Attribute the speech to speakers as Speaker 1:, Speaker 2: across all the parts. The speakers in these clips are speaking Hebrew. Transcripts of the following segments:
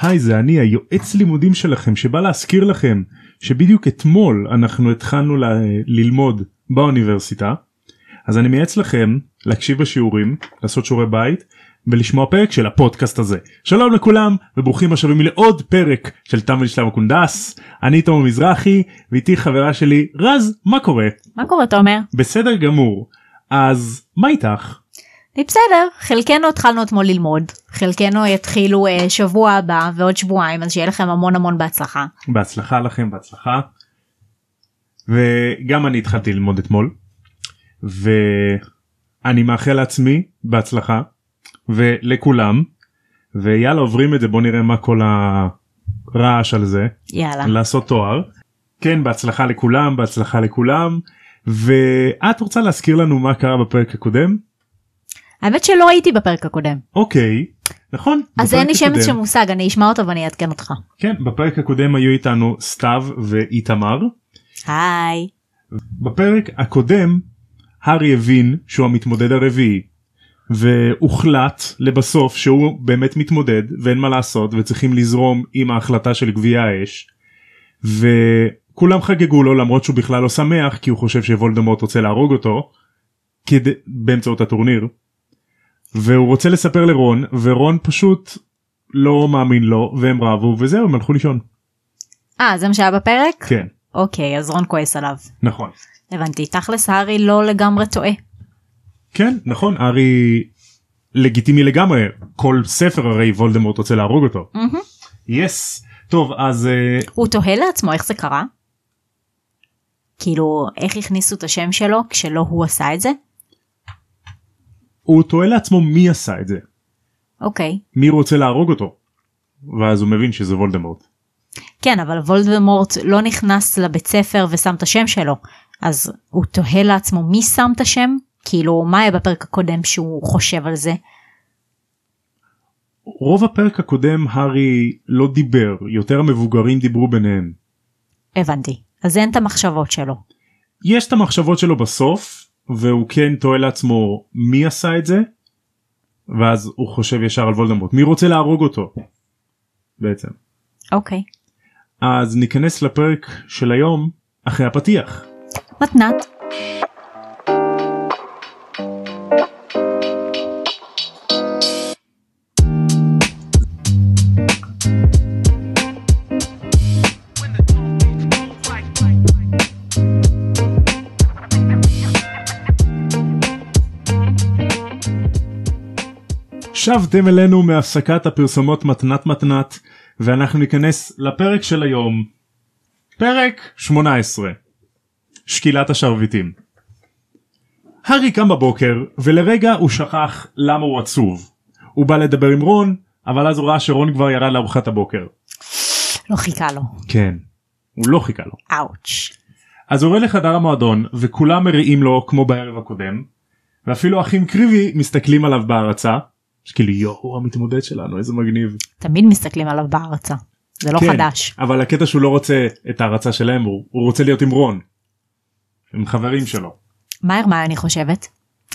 Speaker 1: היי זה אני היועץ לימודים שלכם שבא להזכיר לכם שבדיוק אתמול אנחנו התחלנו ל- ללמוד באוניברסיטה. אז אני מייעץ לכם להקשיב בשיעורים לעשות שיעורי בית ולשמוע פרק של הפודקאסט הזה. שלום לכולם וברוכים השבים לעוד פרק של תם ונשלם הקונדס. אני תומר מזרחי ואיתי חברה שלי רז מה קורה?
Speaker 2: מה קורה תומר?
Speaker 1: בסדר גמור. אז מה איתך
Speaker 2: בסדר, חלקנו התחלנו אתמול ללמוד, חלקנו יתחילו אה, שבוע הבא ועוד שבועיים אז שיהיה לכם המון המון בהצלחה.
Speaker 1: בהצלחה לכם בהצלחה. וגם אני התחלתי ללמוד אתמול ואני מאחל לעצמי בהצלחה ולכולם ויאללה עוברים את זה בוא נראה מה כל הרעש על זה
Speaker 2: יאללה.
Speaker 1: לעשות תואר. כן בהצלחה לכולם בהצלחה לכולם ואת רוצה להזכיר לנו מה קרה בפרק הקודם
Speaker 2: האמת שלא הייתי בפרק הקודם,
Speaker 1: אוקיי נכון
Speaker 2: אז אין לי שמץ של מושג, אני אשמע אותו ואני אעדכן אותך.
Speaker 1: כן בפרק הקודם היו איתנו סתיו ואיתמר
Speaker 2: היי.
Speaker 1: בפרק הקודם הארי הבין שהוא המתמודד הרביעי והוחלט לבסוף שהוא באמת מתמודד ואין מה לעשות וצריכים לזרום עם ההחלטה של גביע האש וכולם חגגו לו למרות שהוא בכלל לא שמח כי הוא חושב שוולדמורט רוצה להרוג אותו כדי, באמצעות הטורניר והוא רוצה לספר לרון ורון פשוט לא מאמין לו והם רבו וזהו הם הלכו לישון
Speaker 2: אה זה מה שהיה בפרק?
Speaker 1: כן
Speaker 2: אוקיי אז רון כועס עליו.
Speaker 1: נכון
Speaker 2: הבנתי, תכלס הארי לא לגמרי טועה.
Speaker 1: כן נכון ארי לגיטימי לגמרי כל ספר הרי וולדמורט רוצה להרוג אותו. יס טוב אז אה,
Speaker 2: הוא תוהה לעצמו איך זה קרה? כאילו איך הכניסו את השם שלו כשלא הוא עשה את זה?
Speaker 1: הוא תוהה לעצמו מי עשה את זה.
Speaker 2: אוקיי.
Speaker 1: מי רוצה להרוג אותו? ואז הוא מבין שזה וולדמורט.
Speaker 2: כן אבל וולדמורט לא נכנס לבית ספר ושם את השם שלו. אז הוא תוהה לעצמו מי שם את השם? כאילו מה היה בפרק הקודם שהוא חושב על זה?
Speaker 1: רוב הפרק הקודם הארי לא דיבר יותר המבוגרים דיברו ביניהם.
Speaker 2: הבנתי. אז אין את המחשבות שלו.
Speaker 1: יש את המחשבות שלו בסוף והוא כן תוהה לעצמו מי עשה את זה ואז הוא חושב ישר על וולדמורט. מי רוצה להרוג אותו? בעצם.
Speaker 2: אוקיי.
Speaker 1: אז ניכנס לפרק של היום אחרי הפתיח.
Speaker 2: מתנת
Speaker 1: שבתם אלינו מהפסקת הפרסומות מתנת מתנת ואנחנו ניכנס לפרק של היום. פרק 18 שקילת השרביטים. הארי קם בבוקר ולרגע הוא שכח למה הוא עצוב. הוא בא לדבר עם רון אבל אז הוא ראה שרון כבר ירד לארוחת הבוקר.
Speaker 2: לא חיכה לו
Speaker 1: כן. הוא לא חיכה לו.
Speaker 2: אאוץ'
Speaker 1: אז הוא עולה לחדר המועדון וכולם מריעים לו כמו בערב הקודם ואפילו אחים קריבי מסתכלים עליו בהערצה. כאילו יואו הוא המתמודד שלנו איזה מגניב.
Speaker 2: תמיד מסתכלים עליו בהערצה זה לא
Speaker 1: כן,
Speaker 2: חדש
Speaker 1: אבל הקטע שהוא לא רוצה את ההערצה שלהם הוא, הוא רוצה להיות עם רון. עם חברים שלו.
Speaker 2: מה הרמיוני חושבת?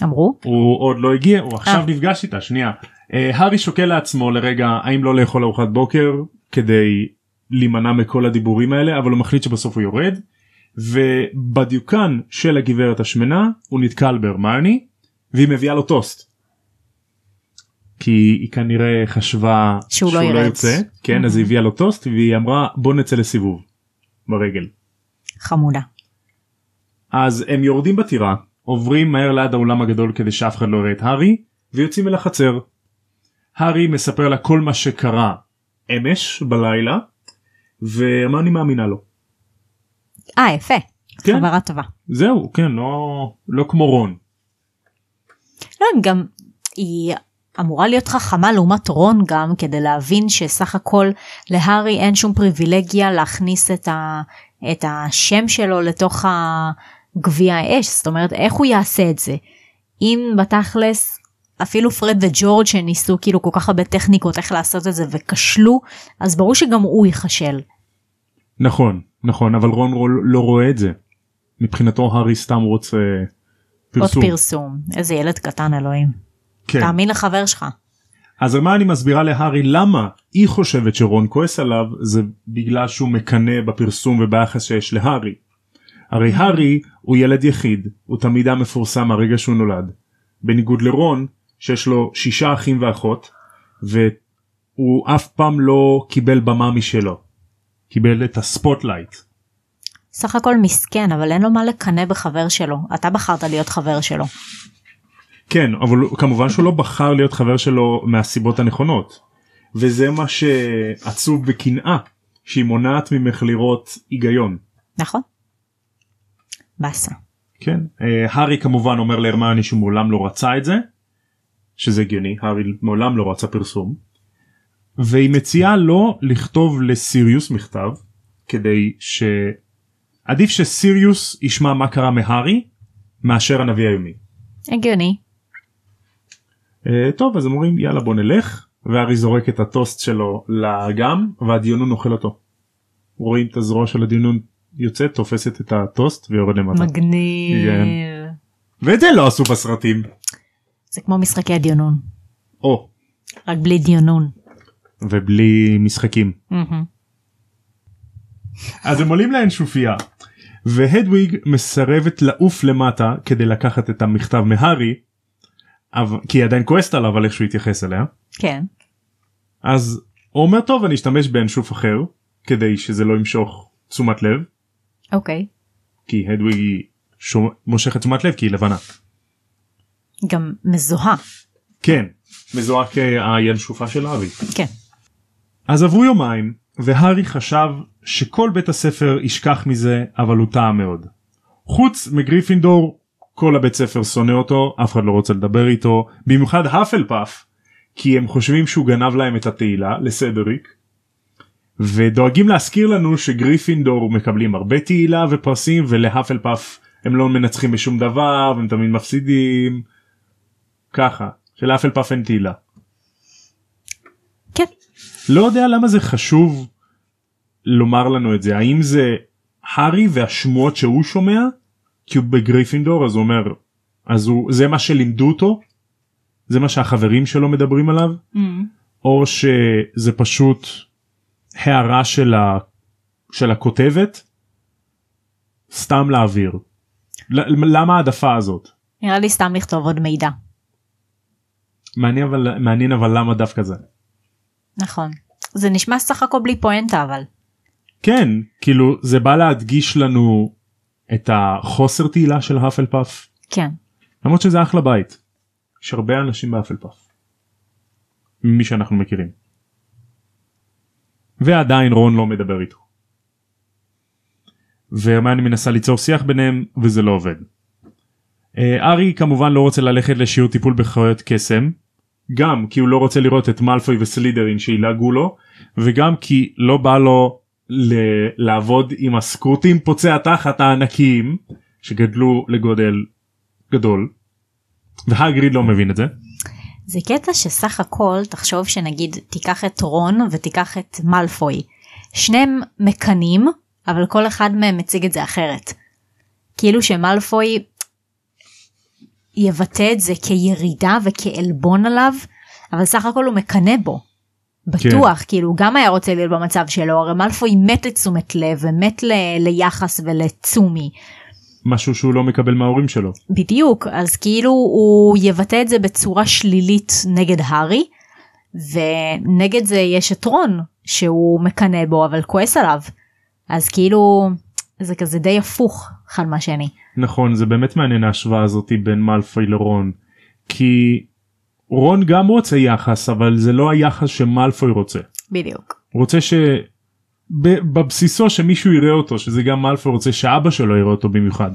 Speaker 2: אמרו?
Speaker 1: הוא עוד לא הגיע הוא עכשיו
Speaker 2: אה.
Speaker 1: נפגש איתה שנייה. אה, הארי שוקל לעצמו לרגע האם לא לאכול ארוחת בוקר כדי להימנע מכל הדיבורים האלה אבל הוא מחליט שבסוף הוא יורד. ובדיוקן של הגברת השמנה הוא נתקל בהרמיוני והיא מביאה לו טוסט. כי היא כנראה חשבה
Speaker 2: שהוא לא ירד.
Speaker 1: יוצא כן אז היא הביאה לו טוסט והיא אמרה בוא נצא לסיבוב ברגל.
Speaker 2: חמודה.
Speaker 1: אז הם יורדים בטירה עוברים מהר ליד האולם הגדול כדי שאף אחד לא יראה את הארי ויוצאים אל החצר. הארי מספר לה כל מה שקרה אמש בלילה והרמיוני מאמינה לו.
Speaker 2: אה יפה.
Speaker 1: כן.
Speaker 2: חברה טובה.
Speaker 1: זהו כן לא לא כמו רון.
Speaker 2: לא גם היא אמורה להיות חכמה לעומת רון גם כדי להבין שסך הכל להארי אין שום פריבילגיה להכניס את, ה, את השם שלו לתוך הגביע האש זאת אומרת איך הוא יעשה את זה אם בתכלס אפילו פרד וג'ורג' שניסו כאילו כל כך הרבה טכניקות איך לעשות את זה וכשלו אז ברור שגם הוא ייכשל.
Speaker 1: נכון נכון אבל רון רול לא רואה את זה. מבחינתו הארי סתם רוצה
Speaker 2: עוד
Speaker 1: פרסום.
Speaker 2: פרסום איזה ילד קטן אלוהים
Speaker 1: כן.
Speaker 2: תאמין לחבר שלך.
Speaker 1: אז הרמני מסבירה להארי למה היא חושבת שרון כועס עליו זה בגלל שהוא מקנא בפרסום וביחס שיש להארי. הרי הארי הוא ילד יחיד הוא תמיד היה מפורסם מהרגע שהוא נולד. בניגוד לרון שיש לו שישה אחים ואחות והוא אף פעם לא קיבל במה משלו. קיבל את ה spotlight.
Speaker 2: סך הכל מסכן אבל אין לו מה לקנא בחבר שלו אתה בחרת להיות חבר שלו.
Speaker 1: כן אבל כמובן שהוא לא בחר להיות חבר שלו מהסיבות הנכונות. וזה מה שעצוב בקנאה שהיא מונעת ממך לראות היגיון.
Speaker 2: נכון? באסה.
Speaker 1: כן אה, הארי כמובן אומר להרמני שהוא מעולם לא רצה את זה שזה הגיוני הארי מעולם לא רצה פרסום. והיא מציעה לו לכתוב לסיריוס מכתב כדי שעדיף שסיריוס ישמע מה קרה מהארי מאשר הנביא היומי.
Speaker 2: הגיוני.
Speaker 1: אה, טוב אז הם אומרים יאללה בוא נלך והארי זורק את הטוסט שלו לאגם והדיונון אוכל אותו. רואים את הזרוע של הדיונון יוצאת תופסת את הטוסט ויורד למטה.
Speaker 2: מגניב.
Speaker 1: כן. ואת זה לא עשו בסרטים.
Speaker 2: זה כמו משחקי הדיונון
Speaker 1: או
Speaker 2: רק בלי דיונון.
Speaker 1: ובלי משחקים. אז הם עולים לאנשופיה והדוויג מסרבת לעוף למטה כדי לקחת את המכתב מהארי אבל כי היא עדיין כועסת עליו על איך שהוא התייחס אליה
Speaker 2: כן.
Speaker 1: אז הוא אומר טוב אני אשתמש באנשוף אחר כדי שזה לא ימשוך תשומת לב
Speaker 2: אוקיי.
Speaker 1: כי הדוויג היא שומ... מושכת תשומת לב כי היא לבנה.
Speaker 2: גם מזוהה.
Speaker 1: כן מזוהה כהינשופה של הארי.
Speaker 2: כן.
Speaker 1: אז עברו יומיים והארי חשב שכל בית הספר ישכח מזה אבל הוא טעה מאוד. חוץ מגריפינדור כל הבית ספר שונא אותו אף אחד לא רוצה לדבר איתו במיוחד האפל פאף כי הם חושבים שהוא גנב להם את התהילה לסדריק. ודואגים להזכיר לנו שגריפינדור מקבלים הרבה תהילה ופרסים ולהאפל פאף הם לא מנצחים בשום דבר והם תמיד מפסידים. ככה שלאפל פאף אין תהילה.
Speaker 2: כן.
Speaker 1: לא יודע למה זה חשוב לומר לנו את זה האם זה הארי והשמועות שהוא שומע כי הוא בגריפינדור אז הוא אומר אז הוא זה מה שלימדו אותו זה מה שהחברים שלו מדברים עליו
Speaker 2: מהמם.
Speaker 1: או שזה פשוט הערה של, ה, של הכותבת סתם להעביר. למה העדפה הזאת?
Speaker 2: נראה לי סתם לכתוב עוד מידע.
Speaker 1: מעניין אבל מעניין אבל למה דווקא זה.
Speaker 2: נכון. זה נשמע סך הכל בלי פואנטה אבל.
Speaker 1: כן כאילו זה בא להדגיש לנו את החוסר תהילה של האפל פאף
Speaker 2: כן.
Speaker 1: למרות שזה אחלה בית. יש הרבה אנשים באפל פאף. מי שאנחנו מכירים. ועדיין רון לא מדבר איתו. והרמני מנסה ליצור שיח ביניהם וזה לא עובד. אה, ארי כמובן לא רוצה ללכת לשיעור טיפול בחיות קסם. גם כי הוא לא רוצה לראות את מאלפוי וסלידרין שילעגו לו וגם כי לא בא לו ל- לעבוד עם הסקרוטים פוצעי התחת הענקיים שגדלו לגודל גדול. והגריד לא מבין את זה.
Speaker 2: זה קטע שסך הכל תחשוב שנגיד תיקח את רון ותיקח את מאלפוי. שניהם מקנאים אבל כל אחד מהם מציג את זה אחרת. כאילו שמאלפוי יבטא את זה כירידה וכעלבון עליו אבל סך הכל הוא מקנא בו. בטוח כאילו הוא גם היה רוצה להיות במצב שלו הרי מאלפוי מת לתשומת לב ומת ל- ליחס ולצומי
Speaker 1: משהו שהוא לא מקבל מההורים שלו.
Speaker 2: בדיוק אז כאילו הוא יבטא את זה בצורה שלילית נגד הארי ונגד זה יש את רון שהוא מקנא בו אבל כועס עליו אז כאילו זה כזה די הפוך אחד מהשני
Speaker 1: נכון זה באמת מעניין ההשוואה הזאת בין מאלפוי לרון. כי רון גם רוצה יחס אבל זה לא היחס שמאלפוי רוצה.
Speaker 2: בדיוק
Speaker 1: הוא רוצה שבבסיסו שמישהו יראה אותו שזה גם מאלפוי רוצה שאבא שלו יראה אותו במיוחד.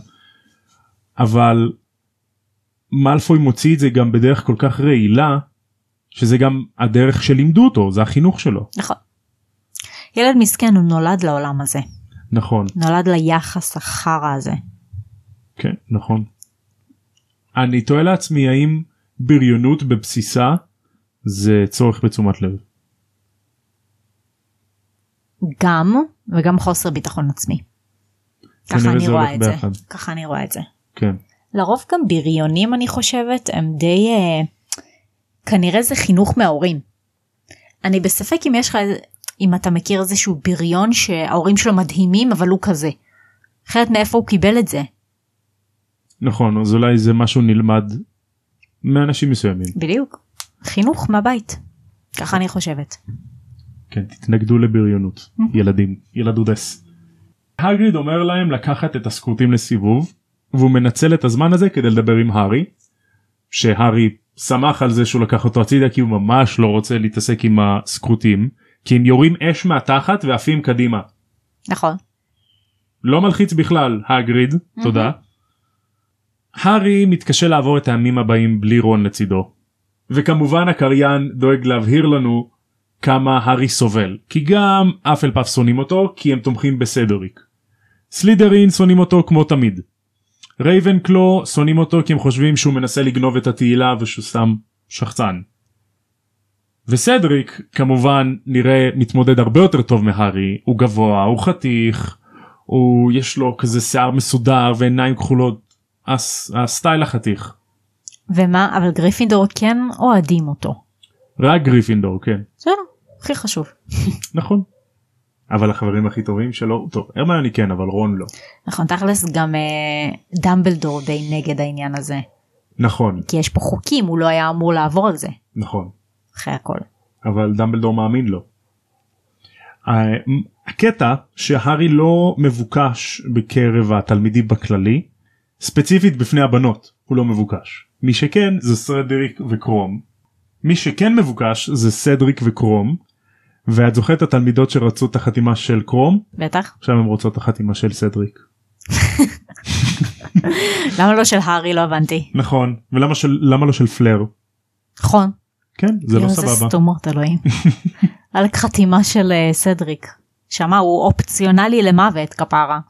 Speaker 1: אבל מאלפוי מוציא את זה גם בדרך כל כך רעילה שזה גם הדרך שלימדו אותו זה החינוך שלו
Speaker 2: נכון. ילד מסכן הוא נולד לעולם הזה
Speaker 1: נכון
Speaker 2: נולד ליחס החרא הזה
Speaker 1: כן נכון. אני תוהה לעצמי האם בריונות בבסיסה זה צורך בתשומת לב.
Speaker 2: גם וגם חוסר ביטחון עצמי. ככה אני
Speaker 1: זה
Speaker 2: רואה את זה
Speaker 1: ביחד.
Speaker 2: ככה אני רואה את זה.
Speaker 1: כן.
Speaker 2: לרוב גם בריונים אני חושבת הם די אה, כנראה זה חינוך מההורים. אני בספק אם יש לך, אם אתה מכיר איזשהו בריון שההורים שלו מדהימים אבל הוא כזה. אחרת מאיפה הוא קיבל את זה?
Speaker 1: נכון אז אולי זה משהו נלמד מאנשים מסוימים.
Speaker 2: בדיוק. חינוך מהבית. ככה אני חושבת.
Speaker 1: כן תתנגדו לבריונות ילדים ילדודס. הגריד אומר להם לקחת את הסקרוטים לסיבוב והוא מנצל את הזמן הזה כדי לדבר עם הארי. שהארי שמח על זה שהוא לקח אותו הצידה כי הוא ממש לא רוצה להתעסק עם הסקרוטים כי הם יורים אש מהתחת ועפים קדימה.
Speaker 2: נכון.
Speaker 1: לא מלחיץ בכלל הגריד תודה. הארי מתקשה לעבור את הימים הבאים בלי רון לצידו. וכמובן הקריין דואג להבהיר לנו כמה הארי סובל כי גם אפל פאף שונאים אותו כי הם תומכים בסדריק. סלידרין שונאים אותו כמו תמיד. רייבן קלו שונאים אותו כי הם חושבים שהוא מנסה לגנוב את התהילה ושהוא סתם שחצן. וסדריק כמובן נראה מתמודד הרבה יותר טוב מהארי הוא גבוה הוא חתיך הוא יש לו כזה שיער מסודר ועיניים כחולות הס, הסטייל החתיך.
Speaker 2: ומה אבל גריפינדור כן אוהדים אותו.
Speaker 1: רק גריפינדור כן
Speaker 2: בסדר. הכי חשוב.
Speaker 1: נכון. אבל החברים הכי טובים שלו טוב הרמיוני כן אבל רון לא.
Speaker 2: נכון תכלס גם אה, דמבלדור די נגד העניין הזה.
Speaker 1: נכון
Speaker 2: כי יש פה חוקים הוא לא היה אמור לעבור על זה.
Speaker 1: נכון
Speaker 2: אחרי הכל.
Speaker 1: אבל דמבלדור מאמין לו. הקטע שהארי לא מבוקש בקרב התלמידים בכללי ספציפית בפני הבנות הוא לא מבוקש מי שכן זה סדריק וקרום מי שכן מבוקש זה סדריק וקרום ואת זוכרת את התלמידות שרצו את החתימה של קרום
Speaker 2: בטח.
Speaker 1: עכשיו הם רוצות את החתימה של סדריק
Speaker 2: למה לא של הארי לא הבנתי.
Speaker 1: נכון ולמה של למה לא של פלר
Speaker 2: נכון.
Speaker 1: כן זה לא
Speaker 2: יואו,
Speaker 1: סבבה
Speaker 2: סתומות אלוהים. על חתימה של אה, סדריק. שמע הוא אופציונלי למוות כפרה.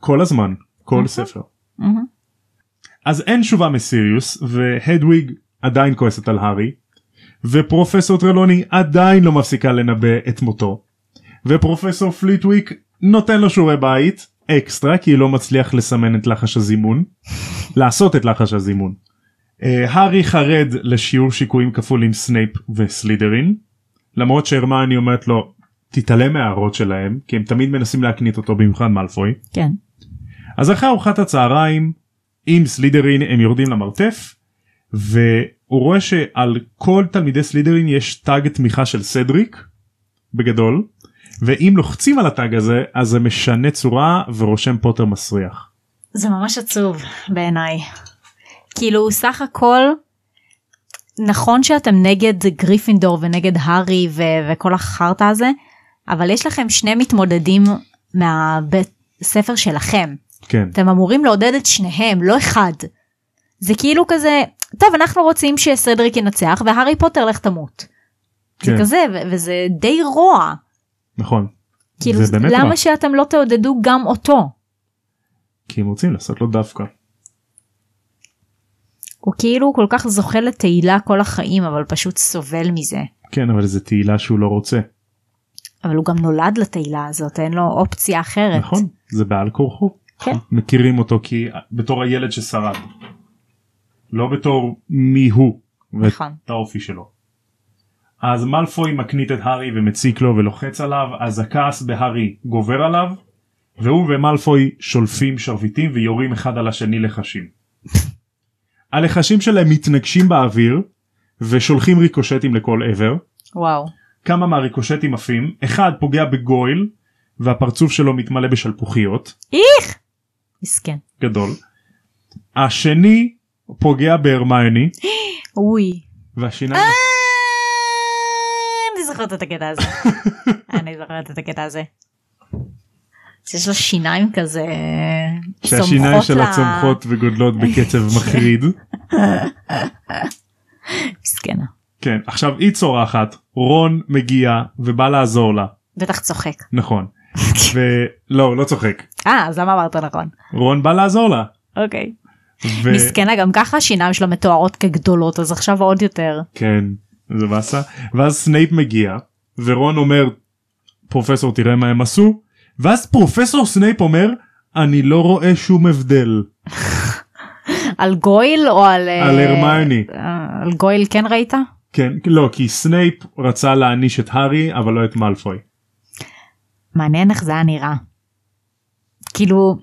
Speaker 1: כל הזמן כל ספר. אז אין תשובה מסיריוס והדוויג עדיין כועסת על הארי ופרופסור טרלוני עדיין לא מפסיקה לנבא את מותו ופרופסור פליטוויק נותן לו שיעורי בית אקסטרה כי לא מצליח לסמן את לחש הזימון לעשות את לחש הזימון. אה, הארי חרד לשיעור שיקויים כפול עם סנייפ וסלידרין למרות שהרמני אומרת לו תתעלם מההערות שלהם כי הם תמיד מנסים להקניט אותו במיוחד מאלפוי.
Speaker 2: כן.
Speaker 1: אז אחרי ארוחת הצהריים עם סלידרין הם יורדים למרתף והוא רואה שעל כל תלמידי סלידרין יש תג תמיכה של סדריק בגדול ואם לוחצים על התג הזה אז זה משנה צורה ורושם פוטר מסריח.
Speaker 2: זה ממש עצוב בעיניי. כאילו סך הכל נכון שאתם נגד גריפינדור ונגד הארי ו- וכל החרטא הזה אבל יש לכם שני מתמודדים מהבית ספר שלכם
Speaker 1: כן
Speaker 2: אתם אמורים לעודד את שניהם לא אחד. זה כאילו כזה טוב אנחנו רוצים שסדריק ינצח והארי פוטר לך תמות. זה
Speaker 1: כן.
Speaker 2: כזה ו- וזה די רוע
Speaker 1: נכון.
Speaker 2: כאילו
Speaker 1: זה באמת
Speaker 2: למה
Speaker 1: רע.
Speaker 2: שאתם לא תעודדו גם אותו.
Speaker 1: כי הם רוצים לעשות לו דווקא.
Speaker 2: הוא כאילו כל כך זוכה לתהילה כל החיים אבל פשוט סובל מזה.
Speaker 1: כן אבל זה תהילה שהוא לא רוצה.
Speaker 2: אבל הוא גם נולד לתהילה הזאת אין לו אופציה אחרת.
Speaker 1: נכון זה בעל כורחו.
Speaker 2: כן.
Speaker 1: מכירים אותו כי בתור הילד ששרד. לא בתור מי הוא.
Speaker 2: נכון.
Speaker 1: ואת האופי שלו. אז מאלפוי מקנית את הארי ומציק לו ולוחץ עליו אז הכעס בהארי גובר עליו והוא ומאלפוי שולפים שרביטים ויורים אחד על השני לחשים. הלחשים שלהם מתנגשים באוויר ושולחים ריקושטים לכל עבר.
Speaker 2: וואו.
Speaker 1: כמה מהריקושטים עפים אחד פוגע בגויל והפרצוף שלו מתמלא בשלפוחיות
Speaker 2: איך! מסכן.
Speaker 1: גדול. השני פוגע בהרמיוני
Speaker 2: אוי.
Speaker 1: והשיניים
Speaker 2: אה, אני זוכרת את הקטע הזה. אני זוכרת את הקטע הזה. יש לו שיניים כזה
Speaker 1: שהשיניים שלה
Speaker 2: לה-
Speaker 1: צומחות וגודלות בקצב מחריד.
Speaker 2: מסכנה.
Speaker 1: כן עכשיו היא צורחת רון מגיע ובא לעזור לה
Speaker 2: בטח צוחק.
Speaker 1: נכון ולא לא צוחק
Speaker 2: אה אז למה אמרת נכון?
Speaker 1: רון בא לעזור לה.
Speaker 2: אוקיי.
Speaker 1: ו-
Speaker 2: מסכנה גם ככה השיניים שלה מתוארות כגדולות אז עכשיו עוד יותר.
Speaker 1: כן זה באסה ואז סנייפ מגיע ורון אומר פרופסור תראה מה הם עשו ואז פרופסור סנייפ אומר אני לא רואה שום הבדל
Speaker 2: על גויל או על... אה,
Speaker 1: על הרמיוני.
Speaker 2: אה, על גויל כן ראית?
Speaker 1: כן לא כי סנייפ רצה להעניש את הארי אבל לא את מאלפוי.
Speaker 2: מעניין איך זה היה נראה. כאילו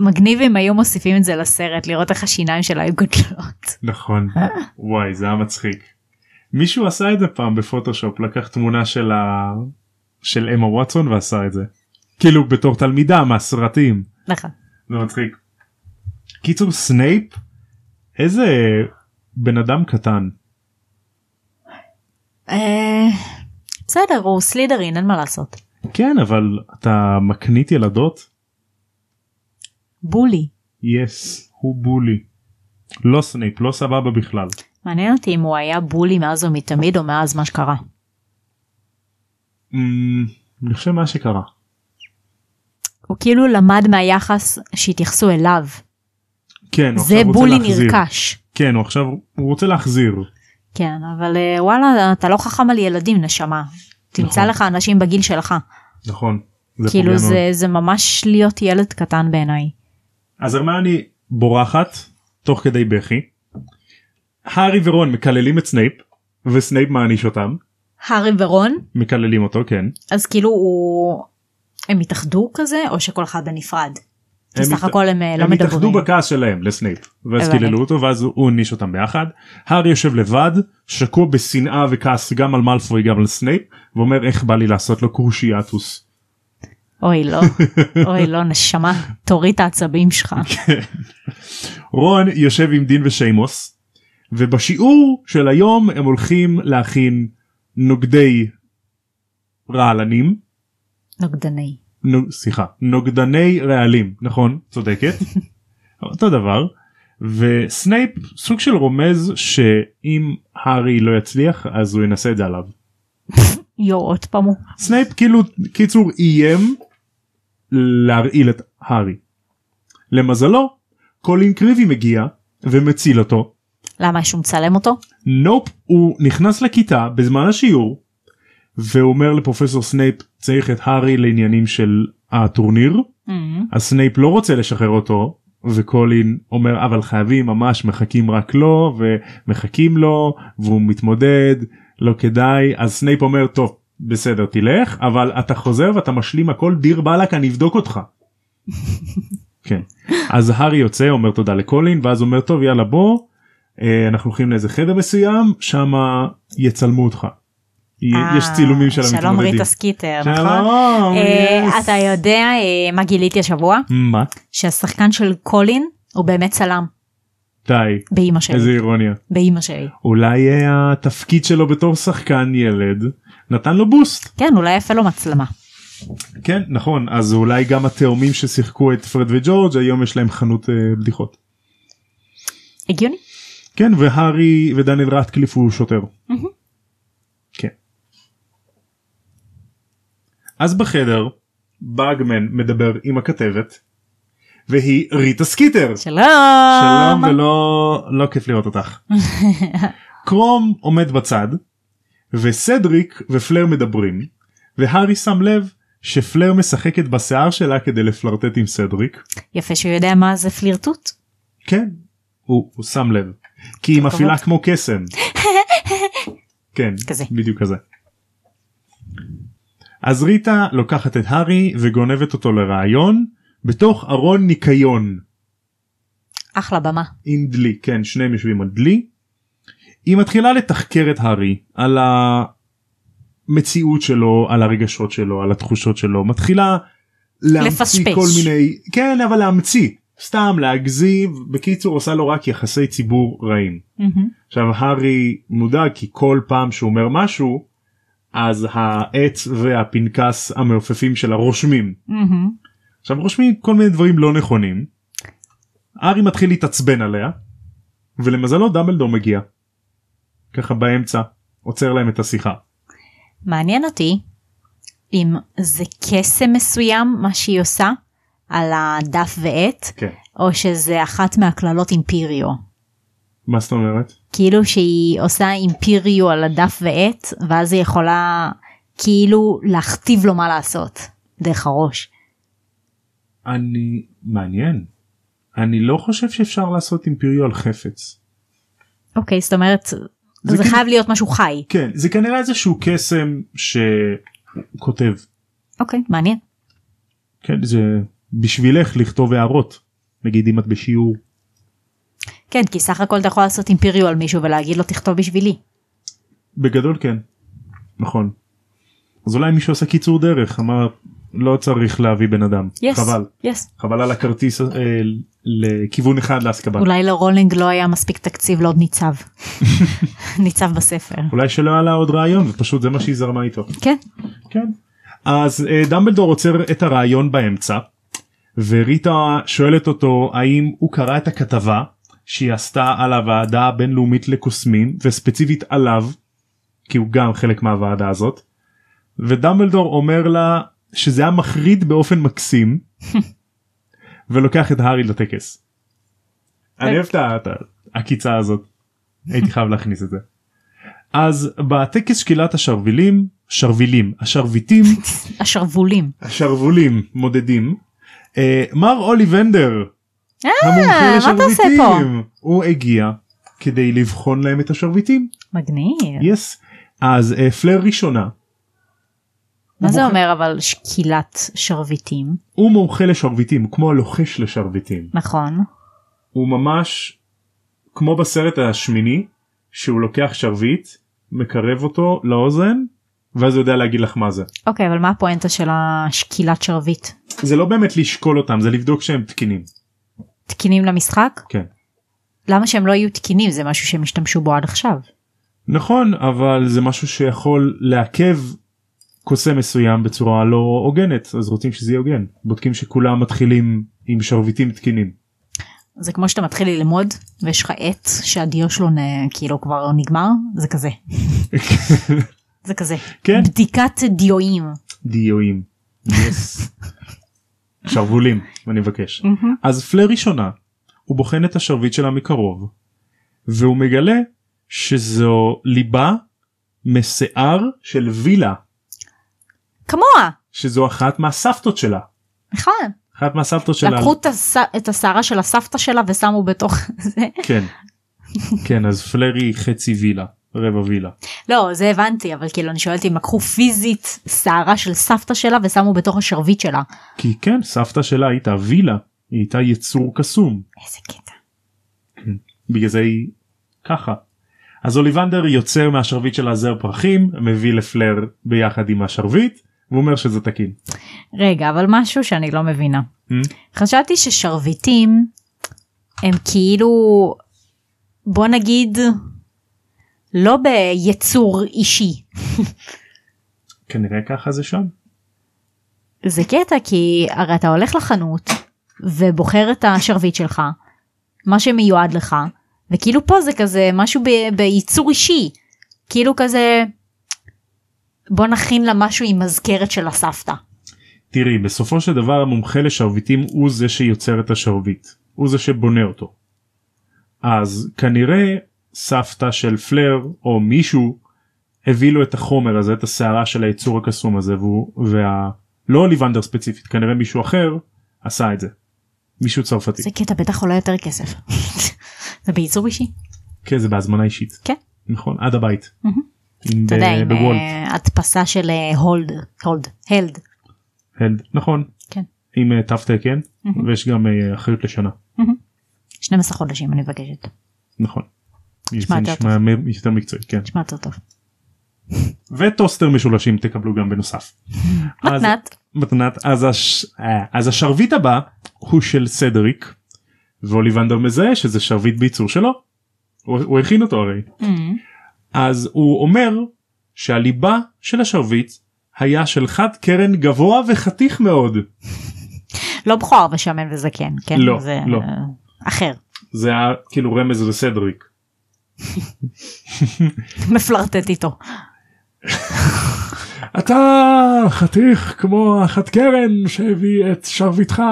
Speaker 2: מגניב אם היו מוסיפים את זה לסרט לראות איך השיניים שלה היו גדלות.
Speaker 1: נכון וואי זה היה מצחיק. מישהו עשה את זה פעם בפוטושופ לקח תמונה של ה... של אמה וואטסון ועשה את זה. כאילו בתור תלמידה מהסרטים.
Speaker 2: נכון.
Speaker 1: זה מצחיק. קיצור סנייפ איזה בן אדם קטן.
Speaker 2: אה, בסדר הוא סלידרין אין מה לעשות.
Speaker 1: כן אבל אתה מקניט ילדות?
Speaker 2: bully.
Speaker 1: Yes הוא bully. לא סנייפ לא סבבה בכלל.
Speaker 2: מעניין אותי אם הוא היה bully מאז ומתמיד או מאז מה שקרה.
Speaker 1: אמ, אני חושב מה שקרה.
Speaker 2: הוא כאילו למד מהיחס שהתייחסו אליו.
Speaker 1: כן הוא
Speaker 2: זה
Speaker 1: עכשיו רוצה
Speaker 2: bully
Speaker 1: להחזיר.
Speaker 2: נרכש.
Speaker 1: כן הוא עכשיו הוא רוצה להחזיר.
Speaker 2: כן אבל אה, וואלה אתה לא חכם על ילדים נשמה. תמצא
Speaker 1: נכון.
Speaker 2: לך אנשים בגיל שלך.
Speaker 1: נכון. זה
Speaker 2: כאילו. זה זה ממש להיות ילד קטן בעיניי.
Speaker 1: אז הרמיוני בורחת תוך כדי בכי. הארי ורון מקללים את סנייפ וסנייפ מעניש אותם
Speaker 2: הארי ורון
Speaker 1: מקללים אותו כן.
Speaker 2: אז כאילו הוא הם התאחדו כזה או שכל אחד בנפרד. כי
Speaker 1: הם
Speaker 2: סך הכל הם אה, לא
Speaker 1: הם התאחדו
Speaker 2: מדברים.
Speaker 1: בכעס שלהם לסנייפ ואז. קיללו אותו ואז הוא העניש אותם ביחד. הארי יושב לבד שקוע בשנאה וכעס גם על מאלפוי גם על סנייפ ואומר איך בא לי לעשות לו קרושיאטוס.
Speaker 2: אוי לא אוי לא נשמה תוריד את העצבים שלך.
Speaker 1: רון יושב עם דין ושיימוס ובשיעור של היום הם הולכים להכין נוגדי רעלנים
Speaker 2: נוגדני.
Speaker 1: סליחה נוגדני רעלים נכון צודקת אותו דבר וסנייפ סוג של רומז שאם הארי לא יצליח אז הוא ינסה את זה עליו.
Speaker 2: יואו עוד פעם הוא.
Speaker 1: סנייפ כאילו קיצור איים להרעיל את הארי. למזלו קולין קריבי מגיע ומציל אותו.
Speaker 2: למה שהוא מצלם אותו?
Speaker 1: Nope הוא נכנס לכיתה בזמן השיעור והוא אומר לפרופסור סנייפ צריך את הארי לעניינים של הטורניר אז סנייפ לא רוצה לשחרר אותו וקולין אומר אבל חייבים ממש מחכים רק לו ומחכים לו והוא מתמודד לא כדאי אז סנייפ אומר טוב בסדר תלך אבל אתה חוזר ואתה משלים הכל דיר באלק אני אבדוק אותך. כן אז הארי יוצא אומר תודה לקולין ואז אומר טוב יאללה בוא אה, אנחנו הולכים לאיזה חדר מסוים שמה יצלמו אותך. יש צילומים של
Speaker 2: אה, שלום
Speaker 1: המתמודדים.
Speaker 2: ריטה סקיטר נכון? אה. אתה יודע אה, מה גיליתי השבוע?
Speaker 1: מה?
Speaker 2: שהשחקן של קולין הוא באמת צלם
Speaker 1: די.
Speaker 2: באימא שלי.
Speaker 1: איזה אירוניה.
Speaker 2: באימא שלי.
Speaker 1: אולי אה, התפקיד שלו בתור שחקן ילד נתן לו בוסט.
Speaker 2: כן אולי יפה לו מצלמה.
Speaker 1: כן נכון אז אולי גם התאומים ששיחקו את פרד וג'ורג' היום יש להם חנות אה, בדיחות.
Speaker 2: הגיוני?
Speaker 1: כן והארי ודניאל רטקליף הוא שוטר.
Speaker 2: מהמם.
Speaker 1: כן. אז בחדר באגמן מדבר עם הכתבת והיא ריטה סקיטר.
Speaker 2: שלום.
Speaker 1: שלום ולא לא כיף לראות אותך. קרום עומד בצד וסדריק ופלר מדברים והארי שם לב שפלר משחקת בשיער שלה כדי לפלרטט עם סדריק.
Speaker 2: יפה שהוא יודע מה זה פלירטוט.
Speaker 1: כן הוא, הוא שם לב כי היא מפעילה. כמו קסם. כן
Speaker 2: כזה.
Speaker 1: בדיוק כזה. אז ריטה לוקחת את הארי וגונבת אותו לרעיון בתוך ארון ניקיון.
Speaker 2: אחלה במה.
Speaker 1: עם דלי כן שניהם יושבים על דלי. היא מתחילה לתחקר את הארי על המציאות שלו על הרגשות שלו על התחושות שללו מתחילה להמציא
Speaker 2: לפשפש.
Speaker 1: כל מיני כן אבל להמציא סתם להגזים בקיצור עושה לו רק יחסי ציבור רעים.
Speaker 2: מהמם.
Speaker 1: עכשיו הארי מודאג כי כל פעם שהוא אומר משהו אז העץ והפנקס המעופפים שלה רושמים.
Speaker 2: מהמם.
Speaker 1: עכשיו רושמים כל מיני דברים לא נכונים. הארי מתחיל להתעצבן עליה ולמזלו דמבלדור מגיע. ככה באמצע עוצר להם את השיחה.
Speaker 2: מעניין אותי אם זה קסם מסוים מה שהיא עושה על הדף ועט
Speaker 1: כן.
Speaker 2: או שזה אחת מהקללות אימפיריו.
Speaker 1: מה זאת אומרת?
Speaker 2: כאילו שהיא עושה אימפיריו על הדף ועט ואז היא יכולה כאילו להכתיב לו מה לעשות דרך הראש.
Speaker 1: אני מעניין. אני לא חושב שאפשר לעשות אימפריו על חפץ.
Speaker 2: אוקיי זאת אומרת זה,
Speaker 1: כאילו-
Speaker 2: חייב להיות משהו חי.
Speaker 1: כן זה כנראה איזשהו קסם שכותב
Speaker 2: אוקיי, מעניין.
Speaker 1: כן זה בשבילך לכתוב הערות נגיד אם את בשיעור
Speaker 2: כן, כי סך הכל אתה יכול לעשות אימפריו על מישהו ולהגיד לו תכתוב בשבילי.
Speaker 1: בגדול כן נכון אז אולי מישהו עשה קיצור דרך אמר לא צריך להביא בן אדם
Speaker 2: יס,
Speaker 1: חבל
Speaker 2: יס.
Speaker 1: חבל על הכרטיס אה, לכיוון אחד לאסקבן
Speaker 2: אולי לרולינג לא היה מספיק תקציב לעוד ניצב. ניצב בספר.
Speaker 1: אולי שלא היה לה עוד רעיון ופשוט זה מה שהיא זרמה איתו.
Speaker 2: כן.
Speaker 1: כן. אז אה, דמבלדור עוצר את הרעיון באמצע וריטה שואלת אותו האם הוא קרא את הכתבה שהיא עשתה על הוועדה הבינלאומית לקוסמים וספציפית עליו כי הוא גם חלק מהוועדה הזאת ודמבלדור אומר לה שזה היה מחריד באופן מקסים ולוקח את הארי לטקס. אני אוהב את העקיצה הזאת הייתי חייב להכניס את זה. אז בטקס שקילת השרבילים שרבילים השרביטים
Speaker 2: השרוולים.
Speaker 1: השרוולים מודדים אה, מר אוליבנדר
Speaker 2: אה,
Speaker 1: המומחה
Speaker 2: מה אתה עושה פה?
Speaker 1: לשרביטים הוא הגיע כדי לבחון להם את השרביטים
Speaker 2: מגניב.
Speaker 1: יס אז אה, פלר ראשונה
Speaker 2: מה זה
Speaker 1: הוא
Speaker 2: אומר אבל שקילת שרביטים?
Speaker 1: הוא מומחה לשרביטים הוא כמו הלוחש לשרביטים
Speaker 2: נכון.
Speaker 1: הוא ממש כמו בסרט השמיני שהוא לוקח שרביט מקרב אותו לאוזן ואז הוא יודע להגיד לך מה זה.
Speaker 2: אוקיי, אבל מה הפואנטה של השקילת שרביט?
Speaker 1: זה לא באמת לשקול אותם זה לבדוק שהם תקינים.
Speaker 2: תקינים למשחק?
Speaker 1: כן.
Speaker 2: למה שהם לא יהיו תקינים? זה משהו שהם השתמשו בו עד עכשיו.
Speaker 1: נכון אבל זה משהו שיכול לעכב קוסם מסוים בצורה לא הוגנת אז רוצים שזה יהיה הוגן בודקים שכולם מתחילים עם שרביטים תקינים.
Speaker 2: זה כמו שאתה מתחיל ללמוד ויש לך עט שהדיו שלו נ... כאילו כבר נגמר זה כזה זה כזה
Speaker 1: כן.
Speaker 2: בדיקת דיואים
Speaker 1: דיואים. Yes. שרוולים אני מבקש. אז פלר ראשונה הוא בוחן את השרביט שלה מקרוב והוא מגלה שזו ליבה משיער של וילה
Speaker 2: כמוה
Speaker 1: שזו אחת מהסבתות שלה.
Speaker 2: נכון
Speaker 1: אחת מהסבתות שלה.
Speaker 2: לקחו את השערה של הסבתא שלה ושמו בתוך זה
Speaker 1: כן. כן אז פלר היא חצי וילה רבע וילה.
Speaker 2: לא זה הבנתי אבל כאילו אני שואלת אם לקחו פיזית שערה של סבתא שלה ושמו בתוך השרביט שלה
Speaker 1: כי כן סבתא שלה הייתה וילה היא הייתה יצור קסום
Speaker 2: איזה קטע.
Speaker 1: בגלל זה היא ככה. אז אוליבנדר יוצר מהשרביט שלה זר פרחים מביא לפלר ביחד עם השרביט והוא אומר שזה תקין.
Speaker 2: רגע אבל משהו שאני לא מבינה
Speaker 1: Hmm?
Speaker 2: חשבתי ששרביטים הם כאילו בוא נגיד לא ביצור אישי
Speaker 1: כנראה ככה זה שם.
Speaker 2: זה קטע כי הרי אתה הולך לחנות ובוחר את השרביט שלך מה שמיועד לך וכאילו פה זה כזה משהו ב- בייצור אישי כאילו כזה בוא נכין לה משהו עם מזכרת של הסבתא.
Speaker 1: תראי בסופו של דבר המומחה לשרביטים הוא זה שיוצר את השרביט הוא זה שבונה אותו. אז כנראה סבתא של פלר או מישהו הביא לו את החומר הזה את הסערה של היצור הקסום הזה והוא וה... לא אוליבנדר ספציפית כנראה מישהו אחר עשה את זה. מישהו צרפתי.
Speaker 2: זה קטע בטח עולה יותר כסף. זה בייצור אישי.
Speaker 1: כן זה בהזמנה אישית.
Speaker 2: כן.
Speaker 1: נכון עד הבית.
Speaker 2: אתה יודע
Speaker 1: ב-
Speaker 2: עם. אה, הדפסה של אה, הולד הולד הלד.
Speaker 1: הלד, נכון.
Speaker 2: כן.
Speaker 1: עם אה, תו תקן. ויש גם אה, אחריות לשנה.
Speaker 2: 12 חודשים אני מבקשת.
Speaker 1: נכון.
Speaker 2: נשמע
Speaker 1: זה
Speaker 2: יותר
Speaker 1: נשמע מ- יותר מקצועי כן.
Speaker 2: נשמע יותר טוב.
Speaker 1: וטוסטר משולשים תקבלו גם בנוסף.
Speaker 2: מתנת.
Speaker 1: מתנת אז, הש... אה, אז השרביט הבא הוא של סדריק ואוליבנדר מזהה שזה שרביט בייצור שלו. הוא, הוא הכין אותו הרי.
Speaker 2: אמ,
Speaker 1: אז הוא אומר שהליבה של השרביט היה של חד קרן גבוה וחתיך מאוד.
Speaker 2: לא בכוער ושמן וזקן כן
Speaker 1: לא,
Speaker 2: זה
Speaker 1: לא.
Speaker 2: אה, אחר
Speaker 1: זה היה כאילו רמז לסדריק.
Speaker 2: מפלרטט איתו.
Speaker 1: אתה חתיך כמו החד קרן שהביא את שרביטך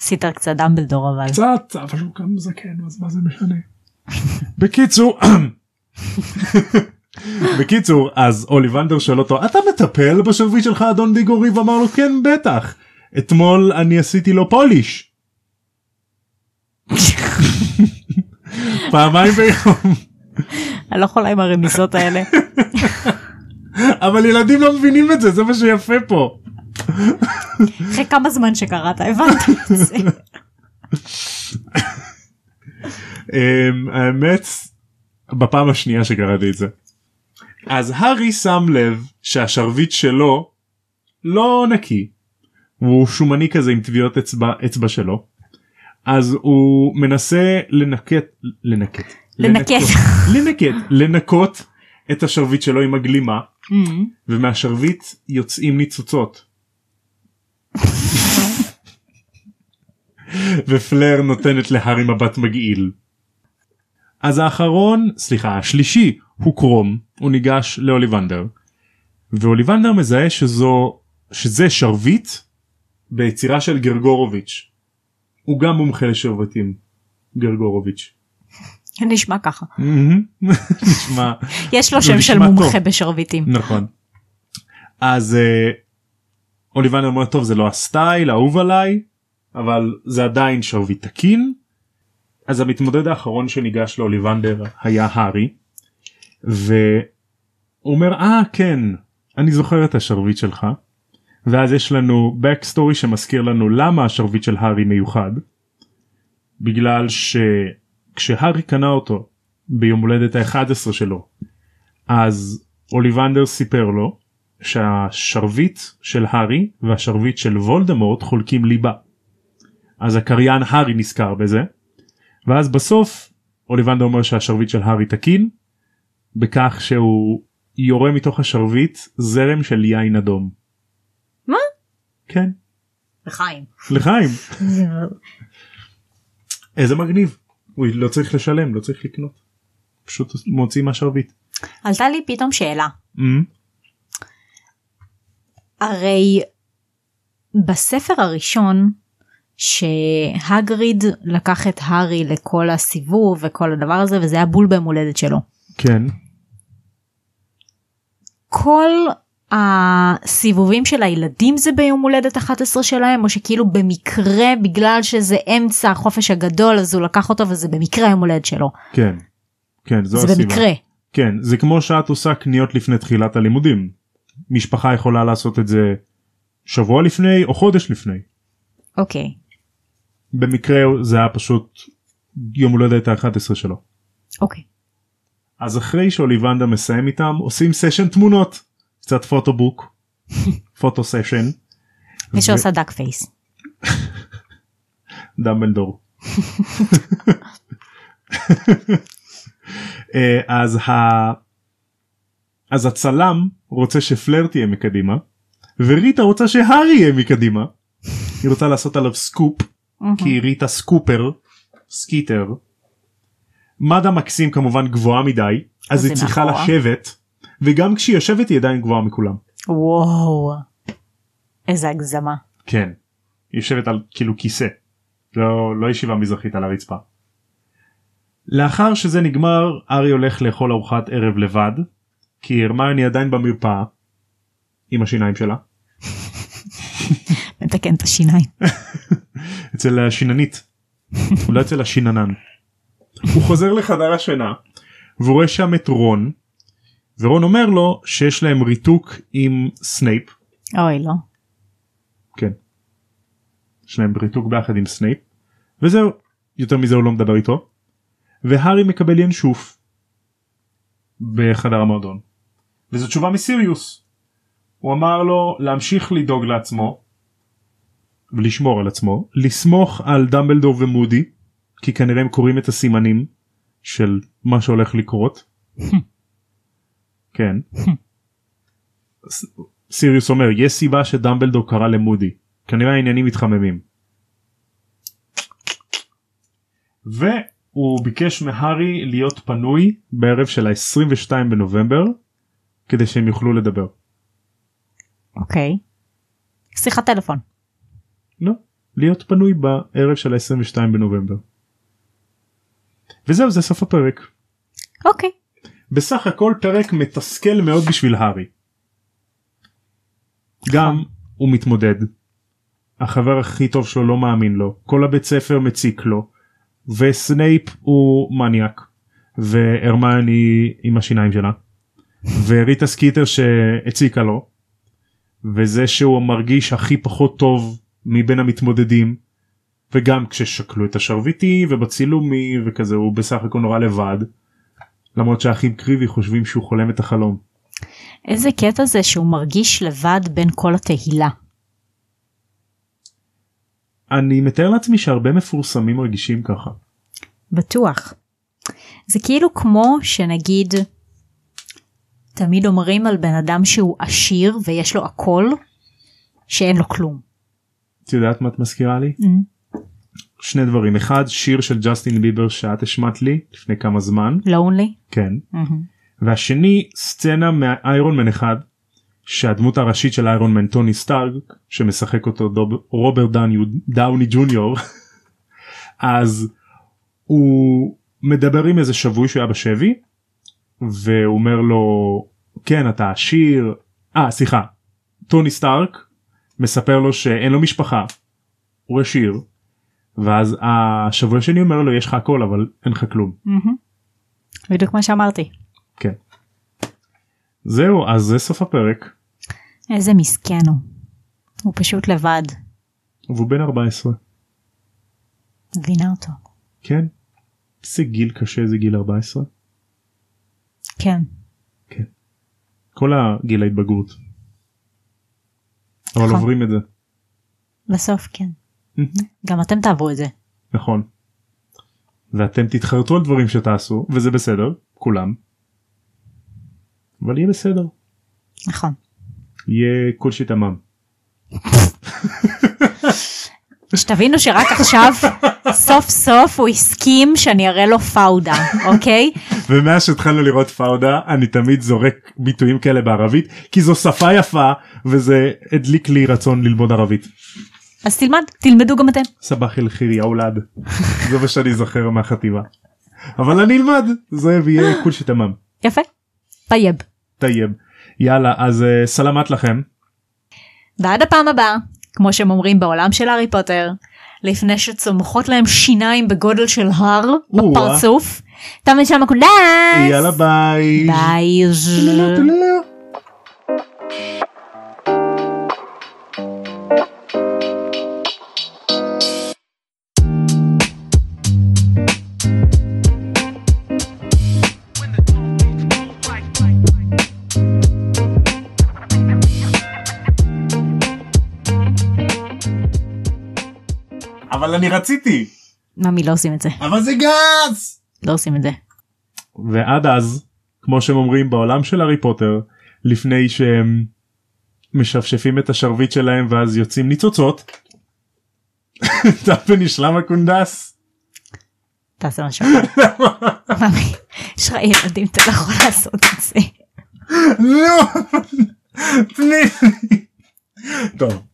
Speaker 2: עשית קצת דמבלדור אבל
Speaker 1: קצת אבל הוא גם זקן אז מה זה משנה. בקיצור בקיצור אז אוליבנדר שואל אותו אתה מטפל בשרביט שלך אדון דיגורי ואמר לו כן בטח אתמול אני עשיתי לו פוליש. פעמיים ביום
Speaker 2: אני לא יכולה עם הרמיזות האלה.
Speaker 1: אבל ילדים לא מבינים את זה זה מה שיפה פה.
Speaker 2: אחרי כמה זמן שקראת הבנת את זה.
Speaker 1: אמ, האמת בפעם השנייה שקראתי את זה. אז הארי שם לב שהשרביט שלו לא נקי. הוא שומני כזה עם טביעות אצבע אצבע שלו. אז הוא מנסה לנקט לנקט
Speaker 2: לנקט.
Speaker 1: לנקט לנקות את השרביט שלו עם הגלימה
Speaker 2: Mm.
Speaker 1: ומהשרביט יוצאים ניצוצות. ופלר נותנת להארי מבט מגעיל. אז האחרון, סליחה, השלישי הוא קרום, הוא ניגש לאוליבנדר. ואוליבנדר מזהה שזו, שזה שרביט ביצירה של גרגורוביץ'. הוא גם מומחה לשרביטים, גרגורוביץ'.
Speaker 2: נשמע ככה.
Speaker 1: נשמע
Speaker 2: יש לו
Speaker 1: לא,
Speaker 2: שם של מומחה. בשרביטים.
Speaker 1: נכון. אז אה, אוליבנדר אומר טוב זה לא הסטייל האהוב עליי אבל זה עדיין שרביט תקין. אז המתמודד האחרון שניגש לאוליבנדר היה הארי. והוא אומר אה כן אני זוכר את השרביט שלך. ואז יש לנו backstory שמזכיר לנו למה השרביט של הארי מיוחד. בגלל שכשהארי קנה אותו ביום הולדת ה-11 שלו אז אוליבנדר סיפר לו שהשרביט של הארי והשרביט של וולדמורט חולקים ליבה. אז הקריין הארי נזכר בזה ואז בסוף אוליבנדר אומר שהשרביט של הארי תקין בכך שהוא יורה מתוך השרביט זרם של יין אדום. כן
Speaker 2: לחיים.
Speaker 1: לחיים איזה מגניב הוא לא צריך לשלם לא צריך לקנות פשוט מוציא מהשרביט.
Speaker 2: עלתה לי פתאום שאלה.
Speaker 1: Mm,
Speaker 2: הרי בספר הראשון שהגריד לקח את הארי לכל הסיבוב וכל הדבר הזה וזה היה בול ביום הולדת שלו.
Speaker 1: כן
Speaker 2: כל הסיבובים של הילדים זה ביום הולדת 11 שלהם או שכאילו במקרה בגלל שזה אמצע החופש הגדול אז הוא לקח אותו וזה במקרה היום הולדת שלו.
Speaker 1: כן כן זו
Speaker 2: זה
Speaker 1: הסיבה.
Speaker 2: במקרה.
Speaker 1: כן זה כמו שאת עושה קניות לפני תחילת הלימודים. משפחה יכולה לעשות את זה שבוע לפני או חודש לפני.
Speaker 2: אוקיי.
Speaker 1: במקרה זה היה פשוט יום הולדת ה-11 שלו.
Speaker 2: אוקיי.
Speaker 1: אז אחרי שאוליבנדר מסיים איתם עושים סשן תמונות קצת photobook photo session
Speaker 2: מי שעושה duck face.
Speaker 1: דמבלדור. אה, אז ה... אז הצלם רוצה שפלר תהיה מקדימה וריטה רוצה שהארי יהיה מקדימה. היא רוצה לעשות עליו סקופ כי ריטה scooper סקיטר. מדאם מקסים כמובן גבוהה מדי אז היא צריכה. לשבת וגם כשהיא יושבת היא עדיין גבוהה מכולם.
Speaker 2: וואו. איזה הגזמה.
Speaker 1: כן. היא יושבת על כאילו כיסא. לא, לא ישיבה מזרחית על הרצפה. לאחר שזה נגמר הארי הולך לאכול ארוחת ערב לבד כי הרמיוני עדיין במרפאה עם השיניים שלה
Speaker 2: מתקן את השיניים.
Speaker 1: אצל השיננית אולי אצל השיננן. הוא חוזר לחדר השינה והוא רואה שם את רון ורון אומר לו שיש להם ריתוק עם סנייפ.
Speaker 2: אוי לא.
Speaker 1: כן. יש להם ריתוק ביחד עם סנייפ. וזהו יותר מזה הוא לא מדבר איתו. והארי מקבל ינשוף בחדר המועדון. וזו תשובה מסיריוס. הוא אמר לו להמשיך לדאוג לעצמו ולשמור על עצמו לסמוך על דמבלדור ומודי כי כנראה הם קוראים את הסימנים של מה שהולך לקרות כן ס- סיריוס אומר יש סיבה שדמבלדור קרא למודי כנראה העניינים מתחממים. והוא ביקש מהארי להיות פנוי בערב של ה-22 בנובמבר כדי שהם יוכלו לדבר.
Speaker 2: אוקיי. שיחת טלפון.
Speaker 1: לא, להיות פנוי בערב של ה-22 בנובמבר. וזהו זה סוף הפרק.
Speaker 2: אוקיי.
Speaker 1: בסך הכל פרק מתסכל מאוד בשביל הארי. גם הוא מתמודד. החבר הכי טוב שלו לא מאמין לו. כל הבית ספר מציק לו. וסנייפ הוא מניאק. והרמיוני עם השיניים שלה. וריטה סקיטר שהציקה לו. וזה שהוא מרגיש הכי פחות טוב מבין המתמודדים. וגם כששקלו את השרביטים ובצילומים וכזה הוא בסך הכל נורא לבד למרות שהאחים קריווי חושבים שהוא חולם את החלום.
Speaker 2: איזה קטע זה שהוא מרגיש לבד בין כל התהילה.
Speaker 1: אני מתאר לעצמי שהרבה מפורסמים מרגישים ככה.
Speaker 2: בטוח. זה כאילו כמו שנגיד תמיד אומרים על בן אדם שהוא עשיר ויש לו הכל שאין לו כלום.
Speaker 1: את יודעת מה את מזכירה לי?
Speaker 2: Mm.
Speaker 1: שני דברים. אחד שיר של ג'סטין ביבר שאת השמעת לי לפני כמה זמן.
Speaker 2: לונלי?
Speaker 1: כן.
Speaker 2: Mm-hmm.
Speaker 1: והשני סצנה מאיירון מן אחד שהדמות הראשית של איירון מן טוני סטארק שמשחק אותו דוב, רוברט דאוני, דאוני ג'וניור. אז הוא מדבר עם איזה שבוי שהיה בשבי והוא אומר לו כן אתה עשיר. אה סליחה. טוני סטארק מספר לו שאין לו משפחה. הוא עשיר ואז השבוי השני אומר לו יש לך הכל אבל אין לך כלום
Speaker 2: בדיוק מה שאמרתי.
Speaker 1: כן. זהו אז זה סוף הפרק
Speaker 2: איזה מסכן הוא. הוא פשוט לבד.
Speaker 1: והוא בן 14
Speaker 2: מבינה אותו.
Speaker 1: כן. איזה גיל קשה זה גיל 14
Speaker 2: כן.
Speaker 1: כל הגיל ההתבגרות. אבל
Speaker 2: נכון.
Speaker 1: עוברים את זה
Speaker 2: בסוף כן. גם אתם תעברו את זה.
Speaker 1: נכון. ואתם תתחרטו על דברים שתעשו וזה בסדר כולם. אבל יהיה בסדר
Speaker 2: נכון.
Speaker 1: יהיה כל שיטמם.
Speaker 2: שתבינו שרק עכשיו סוף סוף הוא הסכים שאני אראה לו פאודה אוקיי
Speaker 1: ומאז שהתחלנו לראות פאודה אני תמיד זורק ביטויים כאלה בערבית כי זו שפה יפה וזה הדליק לי רצון ללמוד ערבית.
Speaker 2: אז תלמד תלמדו גם אתם
Speaker 1: סבח אל חיר יא אולד. זה מה שאני זוכר מהחטיבה. אבל אני אלמד זה ויהיה כול שיטמם.
Speaker 2: יפה. טייב.
Speaker 1: טייב. יאללה אז uh, סלמת לכם.
Speaker 2: ועד הפעם הבאה כמו שהם אומרים בעולם של הארי פוטר לפני שצומחות להם שיניים בגודל של הר. בפרצוף. תמיד שם הקודש.
Speaker 1: יאללה ביי.
Speaker 2: ביי.
Speaker 1: אבל אני רציתי
Speaker 2: ממי לא עושים את זה.
Speaker 1: אבל זה גס
Speaker 2: לא עושים את זה.
Speaker 1: ועד אז כמו שהם אומרים בעולם של הארי פוטר לפני שהם משפשפים את השרביט שלהם ואז יוצאים ניצוצות. אתה ונשלם הקונדס.
Speaker 2: תעשה משהו. ממי יש לך ילדים אתה לא יכול לעשות את זה.
Speaker 1: לא. פני. טוב